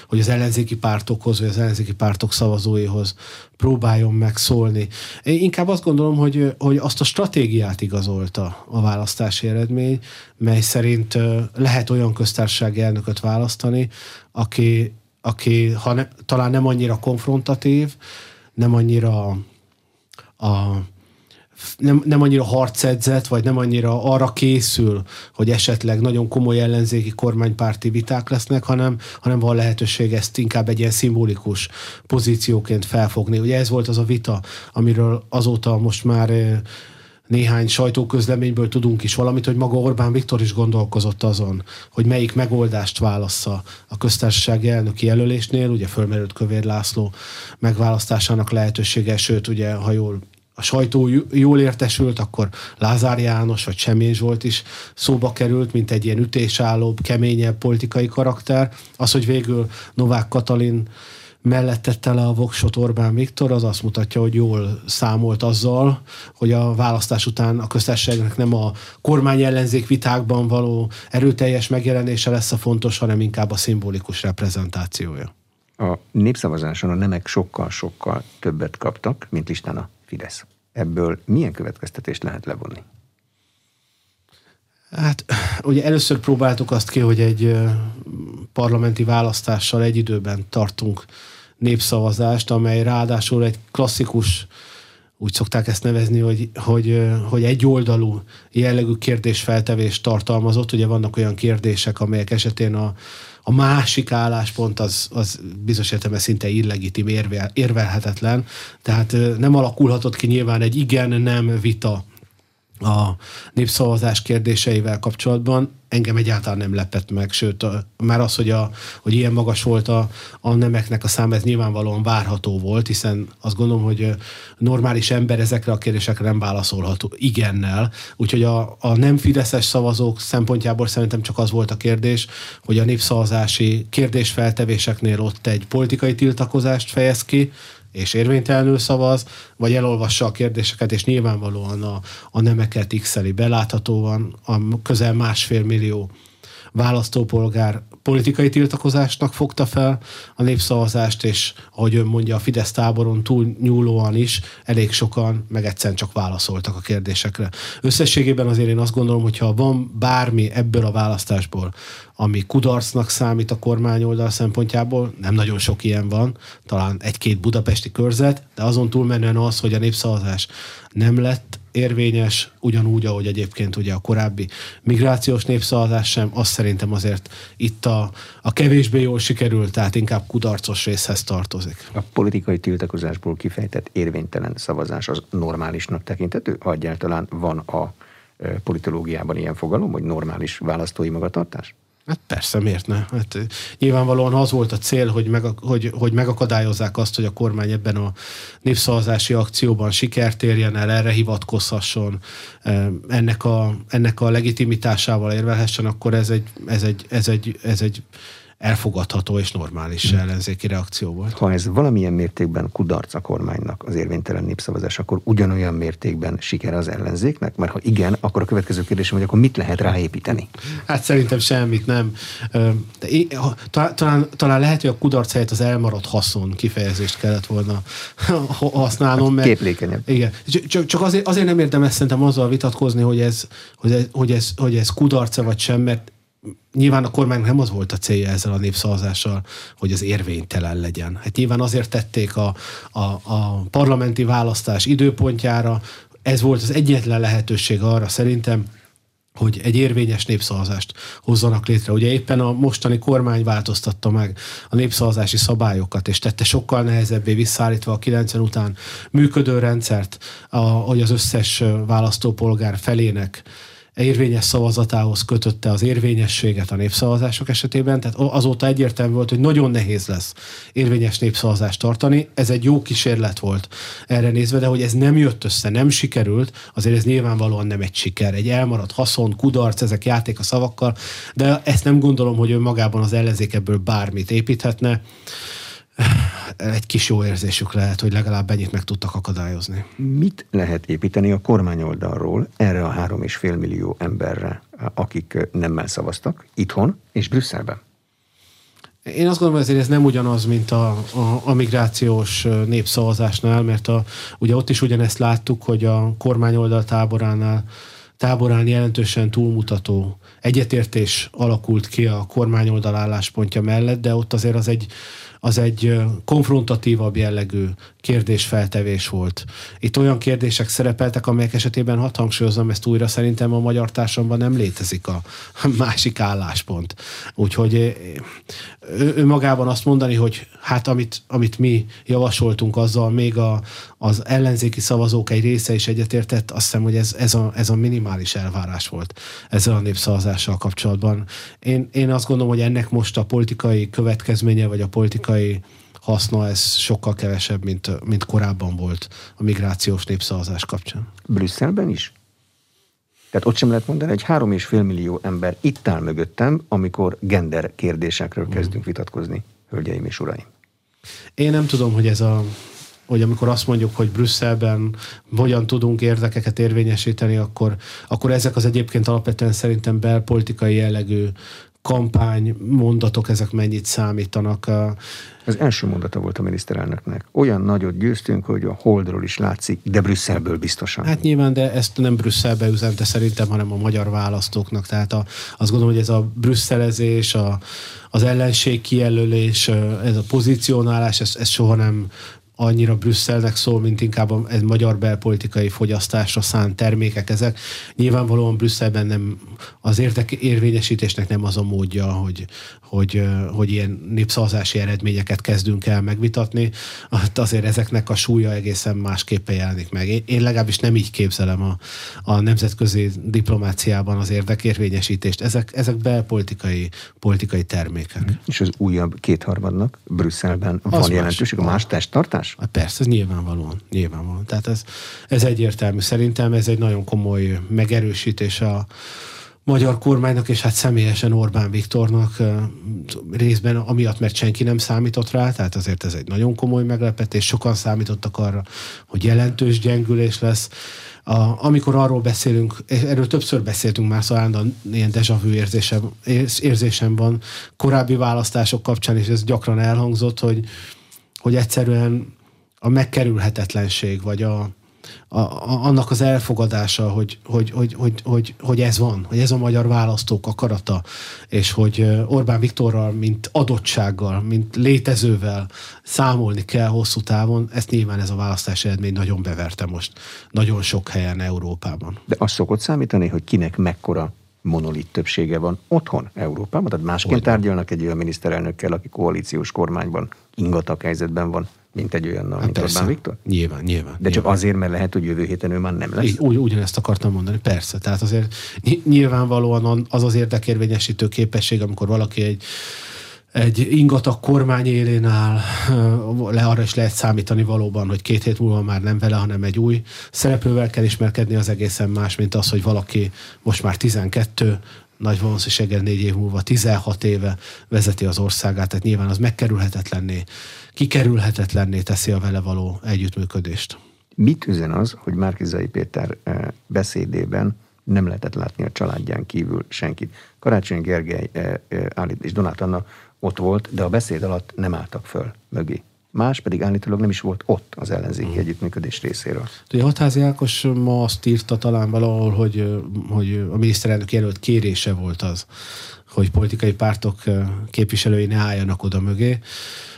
hogy az ellenzéki pártokhoz, vagy az ellenzéki pártok szavazóihoz próbáljon megszólni. Én inkább azt gondolom, hogy, hogy azt a stratégiát igazolta a választási eredmény, mely szerint lehet olyan köztársasági elnököt választani, aki, aki ha ne, talán nem annyira konfrontatív, nem annyira a nem, nem annyira harcedzett, vagy nem annyira arra készül, hogy esetleg nagyon komoly ellenzéki kormánypárti viták lesznek, hanem, hanem van lehetőség ezt inkább egy ilyen szimbolikus pozícióként felfogni. Ugye ez volt az a vita, amiről azóta most már eh, néhány sajtóközleményből tudunk is valamit, hogy maga Orbán Viktor is gondolkozott azon, hogy melyik megoldást válassza a köztársasági elnöki jelölésnél, ugye fölmerült Kövér László megválasztásának lehetősége, sőt, ugye, ha jól a sajtó jól értesült, akkor Lázár János vagy Semény Zsolt is szóba került, mint egy ilyen ütésállóbb, keményebb politikai karakter. Az, hogy végül Novák Katalin mellett tette le a voksot Orbán Viktor, az azt mutatja, hogy jól számolt azzal, hogy a választás után a köztársaságnak nem a kormány ellenzék vitákban való erőteljes megjelenése lesz a fontos, hanem inkább a szimbolikus reprezentációja. A népszavazáson a nemek sokkal-sokkal többet kaptak, mint listán a Fidesz. Ebből milyen következtetést lehet levonni? Hát ugye először próbáltuk azt ki, hogy egy parlamenti választással egy időben tartunk népszavazást, amely ráadásul egy klasszikus, úgy szokták ezt nevezni, hogy, hogy, hogy egy oldalú jellegű kérdésfeltevést tartalmazott. Ugye vannak olyan kérdések, amelyek esetén a, a másik álláspont az, az bizonyos értelemben szinte illegitim, érvel, érvelhetetlen. Tehát nem alakulhatott ki nyilván egy igen-nem vita a népszavazás kérdéseivel kapcsolatban engem egyáltalán nem lepett meg, sőt, már az, hogy, a, hogy ilyen magas volt a, a nemeknek a szám, ez nyilvánvalóan várható volt, hiszen azt gondolom, hogy normális ember ezekre a kérdésekre nem válaszolható igennel, úgyhogy a, a nem fideszes szavazók szempontjából szerintem csak az volt a kérdés, hogy a népszavazási kérdésfeltevéseknél ott egy politikai tiltakozást fejez ki, és érvénytelenül szavaz, vagy elolvassa a kérdéseket, és nyilvánvalóan a, a nemeket x beláthatóan a közel másfél millió választópolgár politikai tiltakozásnak fogta fel a népszavazást, és ahogy ön mondja, a Fidesz táboron túl nyúlóan is elég sokan meg egyszerűen csak válaszoltak a kérdésekre. Összességében azért én azt gondolom, hogy ha van bármi ebből a választásból, ami kudarcnak számít a kormányoldal szempontjából, nem nagyon sok ilyen van, talán egy-két budapesti körzet, de azon túlmenően az, hogy a népszavazás nem lett érvényes, ugyanúgy, ahogy egyébként ugye a korábbi migrációs népszavazás sem, azt szerintem azért itt a, a kevésbé jól sikerült, tehát inkább kudarcos részhez tartozik. A politikai tiltakozásból kifejtett érvénytelen szavazás az normálisnak tekintető, ha egyáltalán van a politológiában ilyen fogalom, hogy normális választói magatartás? Hát persze, miért ne? Hát nyilvánvalóan az volt a cél, hogy, meg, hogy, hogy megakadályozzák azt, hogy a kormány ebben a népszavazási akcióban sikert érjen el, erre hivatkozhasson, ennek a, ennek a legitimitásával érvelhessen, akkor ez egy, ez egy, ez egy, ez egy elfogadható és normális hmm. ellenzéki reakció volt. Ha ez valamilyen mértékben kudarc a kormánynak az érvénytelen népszavazás, akkor ugyanolyan mértékben siker az ellenzéknek? Mert ha igen, akkor a következő kérdésem, hogy akkor mit lehet ráépíteni? Hát szerintem semmit nem. De én, talán, talán lehet, hogy a kudarc helyett az elmaradt haszon kifejezést kellett volna használnom. Mert, Képlékenyebb. Igen. Csak, csak azért, azért nem érdemes szerintem azzal vitatkozni, hogy ez, hogy ez, hogy ez, hogy ez kudarca vagy sem, mert nyilván a kormány nem az volt a célja ezzel a népszavazással, hogy az érvénytelen legyen. Hát nyilván azért tették a, a, a parlamenti választás időpontjára, ez volt az egyetlen lehetőség arra szerintem, hogy egy érvényes népszavazást hozzanak létre. Ugye éppen a mostani kormány változtatta meg a népszavazási szabályokat, és tette sokkal nehezebbé visszaállítva a 90 után működő rendszert, a, hogy az összes választópolgár felének érvényes szavazatához kötötte az érvényességet a népszavazások esetében, tehát azóta egyértelmű volt, hogy nagyon nehéz lesz érvényes népszavazást tartani. Ez egy jó kísérlet volt erre nézve, de hogy ez nem jött össze, nem sikerült, azért ez nyilvánvalóan nem egy siker. Egy elmaradt haszon, kudarc, ezek játék a szavakkal, de ezt nem gondolom, hogy önmagában az ellenzék ebből bármit építhetne egy kis jó érzésük lehet, hogy legalább ennyit meg tudtak akadályozni. Mit lehet építeni a kormány oldalról erre a három és fél millió emberre, akik nemmel szavaztak itthon és Brüsszelben? Én azt gondolom, hogy ez nem ugyanaz, mint a, a, a migrációs népszavazásnál, mert a, ugye ott is ugyanezt láttuk, hogy a kormány oldal táboránál táborán jelentősen túlmutató egyetértés alakult ki a kormány oldal álláspontja mellett, de ott azért az egy az egy konfrontatívabb jellegű kérdésfeltevés volt. Itt olyan kérdések szerepeltek, amelyek esetében hat hangsúlyozom ezt újra, szerintem a magyar társadalomban nem létezik a másik álláspont. Úgyhogy ő magában azt mondani, hogy hát amit, amit mi javasoltunk, azzal még a, az ellenzéki szavazók egy része is egyetértett, azt hiszem, hogy ez, ez, a, ez a minimális elvárás volt ezzel a népszavazással kapcsolatban. Én, én azt gondolom, hogy ennek most a politikai következménye, vagy a politikai haszna, ez sokkal kevesebb, mint, mint korábban volt a migrációs népszavazás kapcsán. Brüsszelben is? Tehát ott sem lehet mondani, hogy három és fél millió ember itt áll mögöttem, amikor gender kérdésekről mm. kezdünk vitatkozni, hölgyeim és uraim. Én nem tudom, hogy ez a hogy amikor azt mondjuk, hogy Brüsszelben hogyan tudunk érdekeket érvényesíteni, akkor, akkor ezek az egyébként alapvetően szerintem belpolitikai jellegű kampány mondatok, ezek mennyit számítanak. Az első mondata volt a miniszterelnöknek. Olyan nagyot győztünk, hogy a Holdról is látszik, de Brüsszelből biztosan. Hát nyilván, de ezt nem Brüsszelbe üzente szerintem, hanem a magyar választóknak. Tehát a, azt gondolom, hogy ez a brüsszelezés, a, az ellenség kijelölés, ez a pozícionálás, ez, ez soha nem annyira Brüsszelnek szól, mint inkább egy magyar belpolitikai fogyasztásra szánt termékek ezek. Nyilvánvalóan Brüsszelben nem az érdek érvényesítésnek nem az a módja, hogy, hogy, hogy ilyen népszavazási eredményeket kezdünk el megvitatni. Hát azért ezeknek a súlya egészen másképpen jelenik meg. Én, legalábbis nem így képzelem a, a nemzetközi diplomáciában az érdekérvényesítést. Ezek, ezek belpolitikai politikai termékek. És az újabb kétharmadnak Brüsszelben az van jelentőség, a más testtartás? más? Hát persze, ez nyilvánvalóan. nyilvánvalóan. Tehát ez, ez egyértelmű. Szerintem ez egy nagyon komoly megerősítés a magyar kormánynak, és hát személyesen Orbán Viktornak részben amiatt, mert senki nem számított rá, tehát azért ez egy nagyon komoly meglepetés, sokan számítottak arra, hogy jelentős gyengülés lesz. A, amikor arról beszélünk, erről többször beszéltünk már, szóval ilyen deja vu érzésem, érzésem van korábbi választások kapcsán, és ez gyakran elhangzott, hogy, hogy egyszerűen a megkerülhetetlenség, vagy a, a, a, annak az elfogadása, hogy, hogy, hogy, hogy, hogy, hogy ez van, hogy ez a magyar választók akarata, és hogy Orbán Viktorral, mint adottsággal, mint létezővel számolni kell hosszú távon, ezt nyilván ez a választási eredmény nagyon beverte most nagyon sok helyen Európában. De azt szokott számítani, hogy kinek mekkora monolit többsége van otthon Európában? Tehát másként Olyan. tárgyalnak egy olyan miniszterelnökkel, aki koalíciós kormányban ingatag helyzetben van, mint egy olyannal, hát mint persze. Orbán Viktor? Nyilván, nyilván. De csak azért, mert lehet, hogy jövő héten ő már nem lesz? Úgy, ugyanezt akartam mondani, persze. Tehát azért nyilvánvalóan az az érdekérvényesítő képesség, amikor valaki egy egy ingatag kormány élén áll, le arra is lehet számítani valóban, hogy két hét múlva már nem vele, hanem egy új szereplővel kell ismerkedni, az egészen más, mint az, hogy valaki most már 12, nagy valószínűséggel négy év múlva, 16 éve vezeti az országát, tehát nyilván az megkerülhetetlenné, kikerülhetetlenné teszi a vele való együttműködést. Mit üzen az, hogy Márkizai Péter eh, beszédében nem lehetett látni a családján kívül senkit? Karácsony Gergely eh, eh, állít, és Donát Anna ott volt, de a beszéd alatt nem álltak föl mögé. Más pedig állítólag nem is volt ott az ellenzéki hmm. együttműködés részéről. Ugye Hatházi Ákos ma azt írta talán valahol, hogy, hogy a miniszterelnök jelölt kérése volt az, hogy politikai pártok képviselői ne álljanak oda mögé.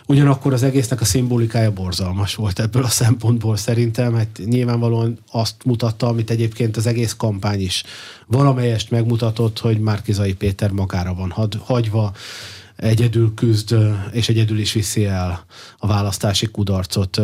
Ugyanakkor az egésznek a szimbolikája borzalmas volt ebből a szempontból szerintem, hát nyilvánvalóan azt mutatta, amit egyébként az egész kampány is valamelyest megmutatott, hogy Márkizai Péter magára van hagyva, egyedül küzd, és egyedül is viszi el a választási kudarcot.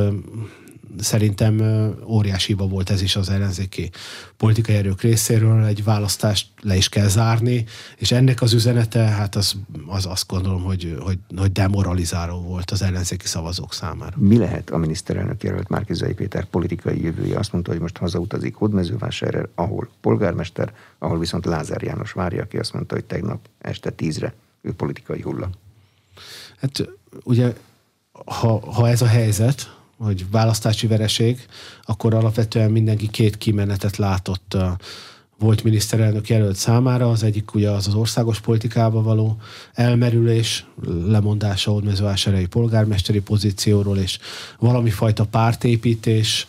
Szerintem óriási hiba volt ez is az ellenzéki politikai erők részéről, egy választást le is kell zárni, és ennek az üzenete, hát az, az azt gondolom, hogy, hogy, hogy demoralizáló volt az ellenzéki szavazók számára. Mi lehet a miniszterelnök jelölt Márkizai Péter politikai jövője? Azt mondta, hogy most hazautazik Hódmezővásárhelyre, ahol polgármester, ahol viszont Lázár János várja, aki azt mondta, hogy tegnap este tízre politikai hulla. Hát ugye, ha, ha ez a helyzet, hogy választási vereség, akkor alapvetően mindenki két kimenetet látott a volt miniszterelnök jelölt számára. Az egyik ugye az az országos politikába való elmerülés, lemondása Ódmezővásárhelyi polgármesteri pozícióról, és valami fajta pártépítés,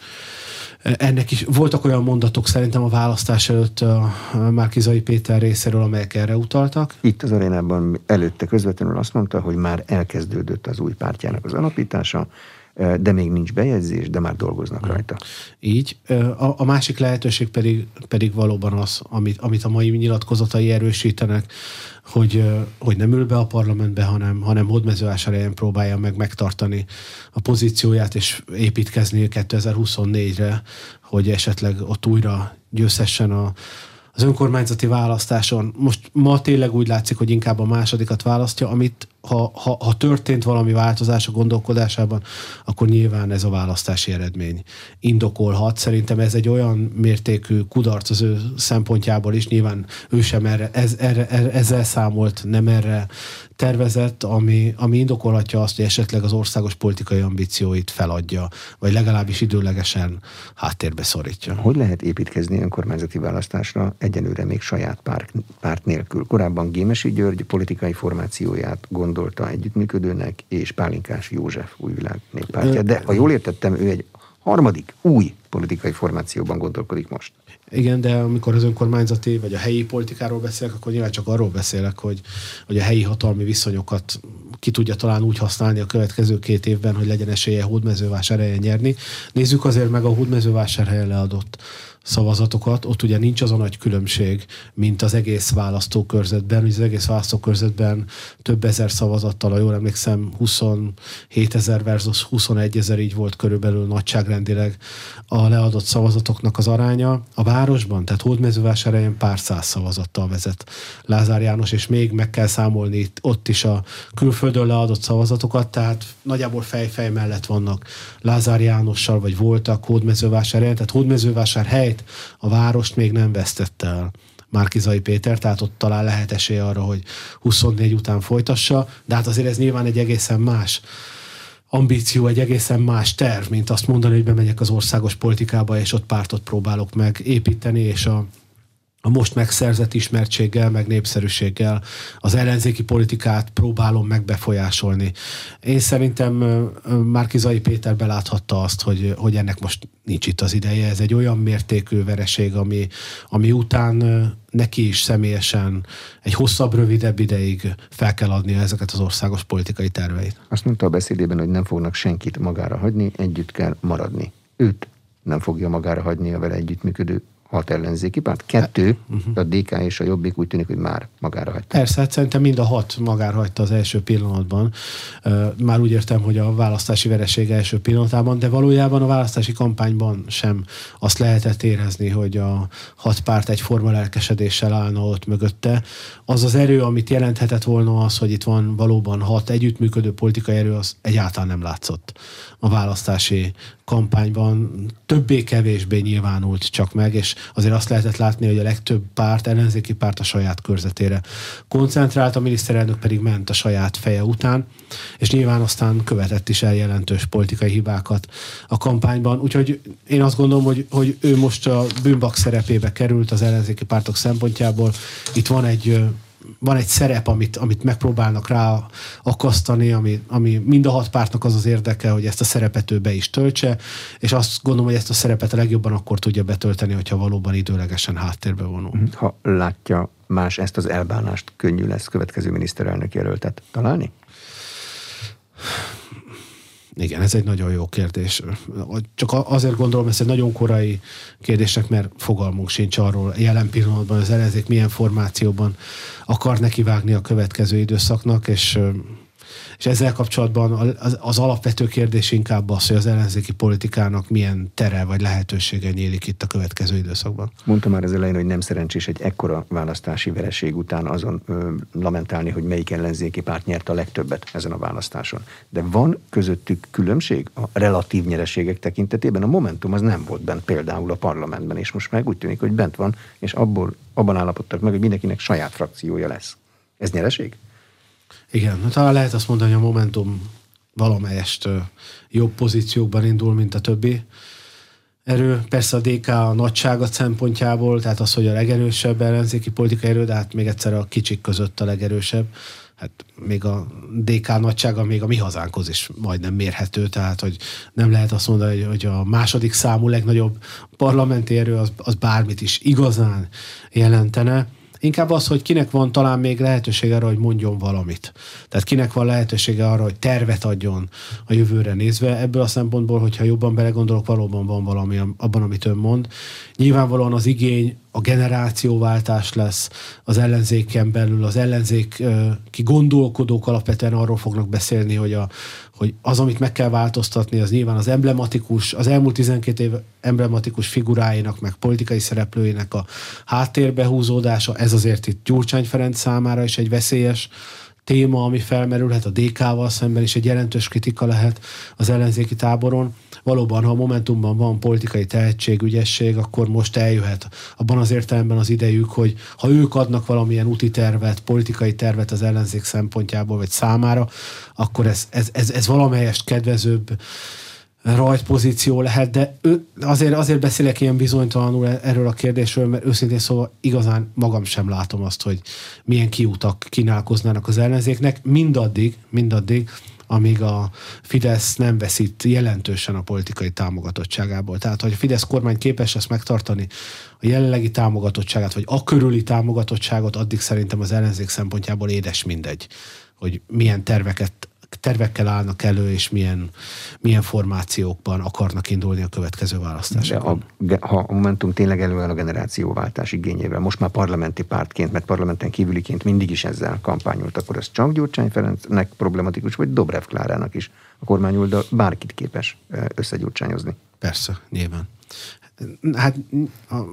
ennek is voltak olyan mondatok szerintem a választás előtt a Márkizai Péter részéről, amelyek erre utaltak. Itt az arénában előtte közvetlenül azt mondta, hogy már elkezdődött az új pártjának az alapítása, de még nincs bejegyzés, de már dolgoznak hmm. rajta. Így. A, a másik lehetőség pedig, pedig valóban az, amit, amit a mai nyilatkozatai erősítenek, hogy, hogy nem ül be a parlamentbe, hanem, hanem hódmezővásárhelyen próbálja meg megtartani a pozícióját és építkezni 2024-re, hogy esetleg ott újra győzhessen a, az önkormányzati választáson. Most ma tényleg úgy látszik, hogy inkább a másodikat választja, amit ha, ha, ha történt valami változás a gondolkodásában, akkor nyilván ez a választási eredmény indokolhat. Szerintem ez egy olyan mértékű kudarc az ő szempontjából is, nyilván ő sem erre, ez, erre, ezzel számolt, nem erre tervezett, ami, ami indokolhatja azt, hogy esetleg az országos politikai ambícióit feladja, vagy legalábbis időlegesen háttérbe szorítja. Hogy lehet építkezni önkormányzati választásra egyenőre még saját párt, párt nélkül? Korábban Gémesi György politikai formációját gondolta együttműködőnek, és Pálinkás József újvilág néppártja. De ha jól értettem, ő egy harmadik új politikai formációban gondolkodik most. Igen, de amikor az önkormányzati vagy a helyi politikáról beszélek, akkor nyilván csak arról beszélek, hogy, hogy a helyi hatalmi viszonyokat ki tudja talán úgy használni a következő két évben, hogy legyen esélye hódmezővásárhelyen nyerni. Nézzük azért meg a hódmezővásárhelyen leadott szavazatokat, ott ugye nincs az a nagy különbség, mint az egész választókörzetben. Az egész választókörzetben több ezer szavazattal, ha jól emlékszem, 27 ezer versus 21 ezer így volt körülbelül nagyságrendileg a leadott szavazatoknak az aránya. A városban, tehát Hódmezővásárhelyen pár száz szavazattal vezet Lázár János, és még meg kell számolni ott is a külföldön leadott szavazatokat, tehát nagyjából fejfej mellett vannak Lázár Jánossal, vagy voltak Hódmezővásárhelyen, tehát Hódmezővásárhely helyt a várost még nem vesztette el. Márkizai Péter, tehát ott talán lehet esély arra, hogy 24 után folytassa, de hát azért ez nyilván egy egészen más ambíció, egy egészen más terv, mint azt mondani, hogy bemegyek az országos politikába, és ott pártot próbálok meg építeni, és a a most megszerzett ismertséggel, meg népszerűséggel az ellenzéki politikát próbálom megbefolyásolni. Én szerintem Márkizai Péter beláthatta azt, hogy, hogy ennek most nincs itt az ideje. Ez egy olyan mértékű vereség, ami, ami után neki is személyesen egy hosszabb, rövidebb ideig fel kell adnia ezeket az országos politikai terveit. Azt mondta a beszédében, hogy nem fognak senkit magára hagyni, együtt kell maradni. Őt nem fogja magára hagyni a vele együttműködő hat ellenzéki párt, kettő, uh-huh. a DK és a Jobbik úgy tűnik, hogy már magára hagyta. Persze, hát szerintem mind a hat magára hagyta az első pillanatban. Már úgy értem, hogy a választási vereség első pillanatában, de valójában a választási kampányban sem azt lehetett érezni, hogy a hat párt egyforma lelkesedéssel állna ott mögötte. Az az erő, amit jelenthetett volna az, hogy itt van valóban hat együttműködő politikai erő, az egyáltalán nem látszott a választási kampányban többé-kevésbé nyilvánult csak meg, és azért azt lehetett látni, hogy a legtöbb párt, ellenzéki párt a saját körzetére koncentrált, a miniszterelnök pedig ment a saját feje után, és nyilván aztán követett is el jelentős politikai hibákat a kampányban. Úgyhogy én azt gondolom, hogy, hogy ő most a bűnbak szerepébe került az ellenzéki pártok szempontjából. Itt van egy van egy szerep, amit, amit megpróbálnak rá akasztani, ami, ami mind a hat pártnak az az érdeke, hogy ezt a szerepet ő be is töltse, és azt gondolom, hogy ezt a szerepet a legjobban akkor tudja betölteni, hogyha valóban időlegesen háttérbe vonul. Mhm. Ha látja más ezt az elbánást, könnyű lesz következő miniszterelnök jelöltet találni? Igen, ez egy nagyon jó kérdés. Csak azért gondolom, ez egy nagyon korai kérdések, mert fogalmunk sincs arról jelen pillanatban az ellenzék milyen formációban akar nekivágni a következő időszaknak, és és ezzel kapcsolatban az, az alapvető kérdés inkább az, hogy az ellenzéki politikának milyen tere vagy lehetősége nyílik itt a következő időszakban. Mondtam már az elején, hogy nem szerencsés egy ekkora választási vereség után azon ö, lamentálni, hogy melyik ellenzéki párt nyert a legtöbbet ezen a választáson. De van közöttük különbség a relatív nyereségek tekintetében? A Momentum az nem volt bent például a parlamentben, és most meg úgy tűnik, hogy bent van, és abból, abban állapodtak meg, hogy mindenkinek saját frakciója lesz. Ez nyereség? Igen, hát talán lehet azt mondani, hogy a Momentum valamelyest jobb pozíciókban indul, mint a többi erő. Persze a DK a nagysága szempontjából, tehát az, hogy a legerősebb ellenzéki politikai erő, de hát még egyszer a kicsik között a legerősebb. Hát még a DK nagysága még a mi hazánkhoz is majdnem mérhető, tehát hogy nem lehet azt mondani, hogy a második számú legnagyobb parlamenti erő az, az bármit is igazán jelentene. Inkább az, hogy kinek van talán még lehetősége arra, hogy mondjon valamit. Tehát kinek van lehetősége arra, hogy tervet adjon a jövőre nézve. Ebből a szempontból, hogyha jobban belegondolok, valóban van valami abban, amit ön mond. Nyilvánvalóan az igény a generációváltás lesz az ellenzéken belül, az ellenzék ki gondolkodók alapvetően arról fognak beszélni, hogy, a, hogy az, amit meg kell változtatni, az nyilván az emblematikus, az elmúlt 12 év emblematikus figuráinak, meg politikai szereplőinek a háttérbe húzódása, ez azért itt Gyurcsány Ferenc számára is egy veszélyes téma, ami felmerülhet a DK-val szemben is egy jelentős kritika lehet az ellenzéki táboron. Valóban, ha a Momentumban van politikai tehetség, ügyesség, akkor most eljöhet abban az értelemben az idejük, hogy ha ők adnak valamilyen úti tervet, politikai tervet az ellenzék szempontjából vagy számára, akkor ez, ez, ez, ez valamelyest kedvezőbb rajtpozíció lehet, de ő, azért, azért beszélek ilyen bizonytalanul erről a kérdésről, mert őszintén szóval igazán magam sem látom azt, hogy milyen kiutak kínálkoznának az ellenzéknek, mindaddig, mindaddig, amíg a Fidesz nem veszít jelentősen a politikai támogatottságából. Tehát, hogy a Fidesz kormány képes ezt megtartani, a jelenlegi támogatottságát, vagy a körüli támogatottságot, addig szerintem az ellenzék szempontjából édes mindegy, hogy milyen terveket tervekkel állnak elő, és milyen, milyen formációkban akarnak indulni a következő választásokon. De a, ha a Momentum tényleg előáll a generációváltás igényével, most már parlamenti pártként, mert parlamenten kívüliként mindig is ezzel kampányolt, akkor ez csak Gyurcsány Ferencnek problematikus, vagy Dobrev Klárának is a kormányulda bárkit képes összegyurcsányozni. Persze, nyilván. Hát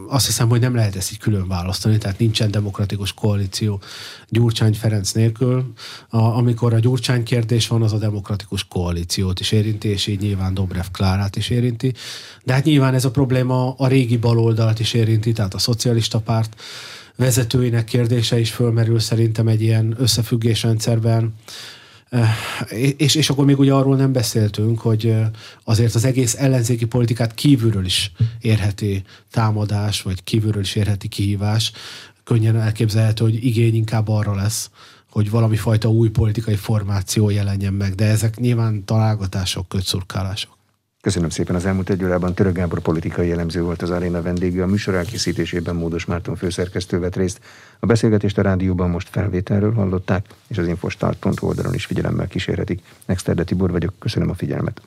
azt hiszem, hogy nem lehet ezt így külön választani, tehát nincsen demokratikus koalíció Gyurcsány Ferenc nélkül. A, amikor a Gyurcsány kérdés van, az a demokratikus koalíciót is érinti, és így nyilván Dobrev Klárát is érinti. De hát nyilván ez a probléma a régi baloldalt is érinti, tehát a szocialista párt vezetőinek kérdése is fölmerül szerintem egy ilyen összefüggésrendszerben. Eh, és, és akkor még ugye arról nem beszéltünk, hogy eh, azért az egész ellenzéki politikát kívülről is érheti támadás, vagy kívülről is érheti kihívás. Könnyen elképzelhető, hogy igény inkább arra lesz, hogy valami fajta új politikai formáció jelenjen meg, de ezek nyilván találgatások, kötszurkálások. Köszönöm szépen az elmúlt egy órában. Török Gábor politikai elemző volt az aréna vendége. A műsor elkészítésében Módos Márton főszerkesztő vett részt. A beszélgetést a rádióban most felvételről hallották, és az infostart.hu oldalon is figyelemmel kísérhetik. Nexterde Tibor vagyok, köszönöm a figyelmet.